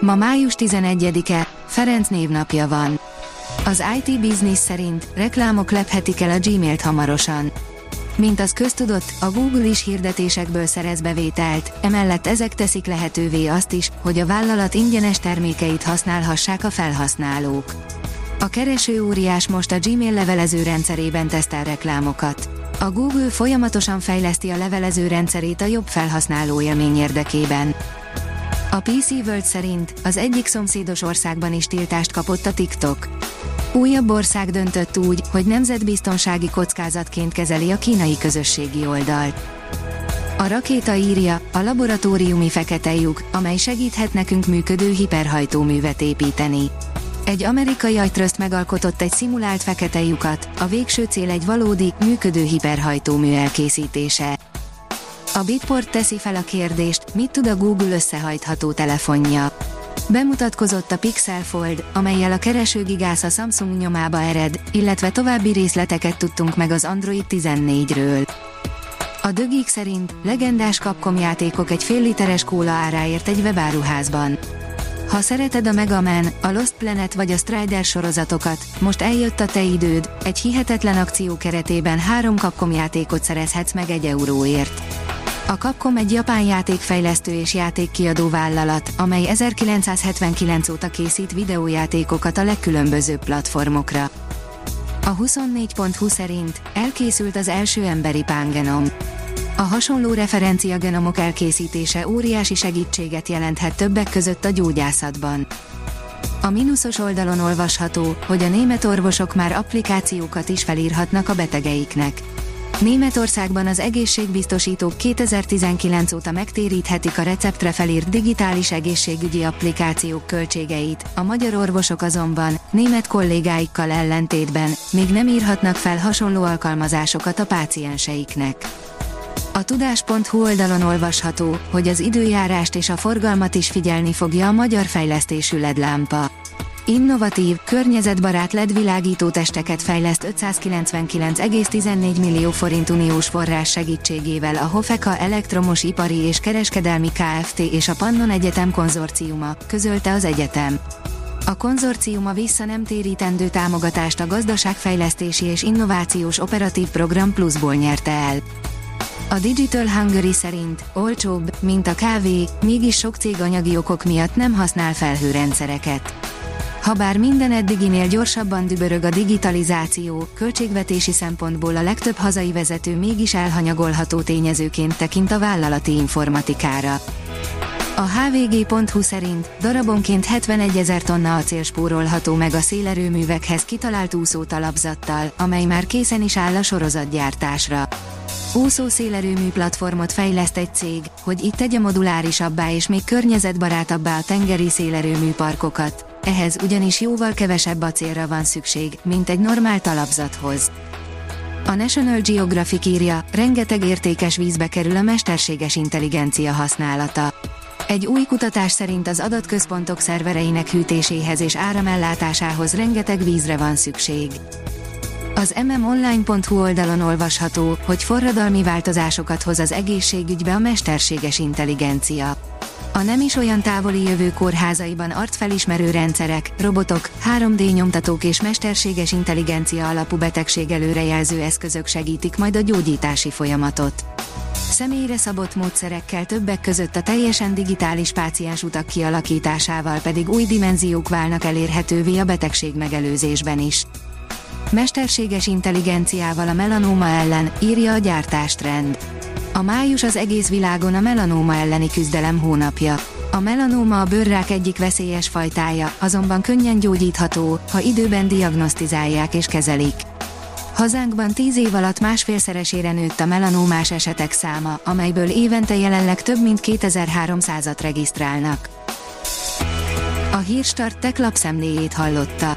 Ma május 11-e, Ferenc névnapja van. Az IT Business szerint reklámok lephetik el a Gmailt hamarosan. Mint az köztudott, a Google is hirdetésekből szerez bevételt, emellett ezek teszik lehetővé azt is, hogy a vállalat ingyenes termékeit használhassák a felhasználók. A kereső óriás most a Gmail levelező rendszerében tesztel reklámokat. A Google folyamatosan fejleszti a levelező rendszerét a jobb felhasználó élmény érdekében. A PC World szerint az egyik szomszédos országban is tiltást kapott a TikTok. Újabb ország döntött úgy, hogy nemzetbiztonsági kockázatként kezeli a kínai közösségi oldalt. A rakéta írja, a laboratóriumi fekete lyuk, amely segíthet nekünk működő hiperhajtóművet építeni. Egy amerikai agytrözt megalkotott egy szimulált fekete lyukat, a végső cél egy valódi, működő hiperhajtómű elkészítése. A Bitport teszi fel a kérdést, mit tud a Google összehajtható telefonja. Bemutatkozott a Pixel Fold, amelyel a keresőgigász a Samsung nyomába ered, illetve további részleteket tudtunk meg az Android 14-ről. A dögik szerint legendás Capcom játékok egy fél literes kóla áráért egy webáruházban. Ha szereted a Mega Man, a Lost Planet vagy a Strider sorozatokat, most eljött a te időd, egy hihetetlen akció keretében három Capcom játékot szerezhetsz meg egy euróért. A Capcom egy japán játékfejlesztő és játékkiadó vállalat, amely 1979 óta készít videójátékokat a legkülönbözőbb platformokra. A 24.20 szerint elkészült az első emberi pángenom. A hasonló referenciagenomok elkészítése óriási segítséget jelenthet többek között a gyógyászatban. A mínuszos oldalon olvasható, hogy a német orvosok már applikációkat is felírhatnak a betegeiknek. Németországban az egészségbiztosítók 2019 óta megtéríthetik a receptre felírt digitális egészségügyi applikációk költségeit, a magyar orvosok azonban, német kollégáikkal ellentétben, még nem írhatnak fel hasonló alkalmazásokat a pácienseiknek. A tudás.hu oldalon olvasható, hogy az időjárást és a forgalmat is figyelni fogja a magyar fejlesztésű LED lámpa. Innovatív, környezetbarát LED világító testeket fejleszt 599,14 millió forint uniós forrás segítségével a Hofeka Elektromos Ipari és Kereskedelmi Kft. és a Pannon Egyetem konzorciuma, közölte az egyetem. A konzorciuma vissza nem térítendő támogatást a gazdaságfejlesztési és innovációs operatív program pluszból nyerte el. A Digital Hungary szerint olcsóbb, mint a kávé, mégis sok cég anyagi okok miatt nem használ felhőrendszereket. Habár minden eddiginél gyorsabban dübörög a digitalizáció, költségvetési szempontból a legtöbb hazai vezető mégis elhanyagolható tényezőként tekint a vállalati informatikára. A hvg.hu szerint darabonként 71 ezer tonna acél spórolható meg a szélerőművekhez kitalált úszó talapzattal, amely már készen is áll a sorozatgyártásra. Úszó szélerőmű platformot fejleszt egy cég, hogy itt tegye modulárisabbá és még környezetbarátabbá a tengeri szélerőmű parkokat, ehhez ugyanis jóval kevesebb acélra van szükség, mint egy normál talapzathoz. A National Geographic írja, rengeteg értékes vízbe kerül a mesterséges intelligencia használata. Egy új kutatás szerint az adatközpontok szervereinek hűtéséhez és áramellátásához rengeteg vízre van szükség. Az mmonline.hu oldalon olvasható, hogy forradalmi változásokat hoz az egészségügybe a mesterséges intelligencia. A nem is olyan távoli jövő kórházaiban arcfelismerő rendszerek, robotok, 3D nyomtatók és mesterséges intelligencia alapú betegség előrejelző eszközök segítik majd a gyógyítási folyamatot. Személyre szabott módszerekkel többek között a teljesen digitális páciens utak kialakításával pedig új dimenziók válnak elérhetővé a betegség megelőzésben is. Mesterséges intelligenciával a melanóma ellen, írja a gyártástrend. A május az egész világon a melanóma elleni küzdelem hónapja. A melanóma a bőrrák egyik veszélyes fajtája, azonban könnyen gyógyítható, ha időben diagnosztizálják és kezelik. Hazánkban tíz év alatt másfélszeresére nőtt a melanómás esetek száma, amelyből évente jelenleg több mint 2300-at regisztrálnak Hírstart tech lapszemléjét hallotta.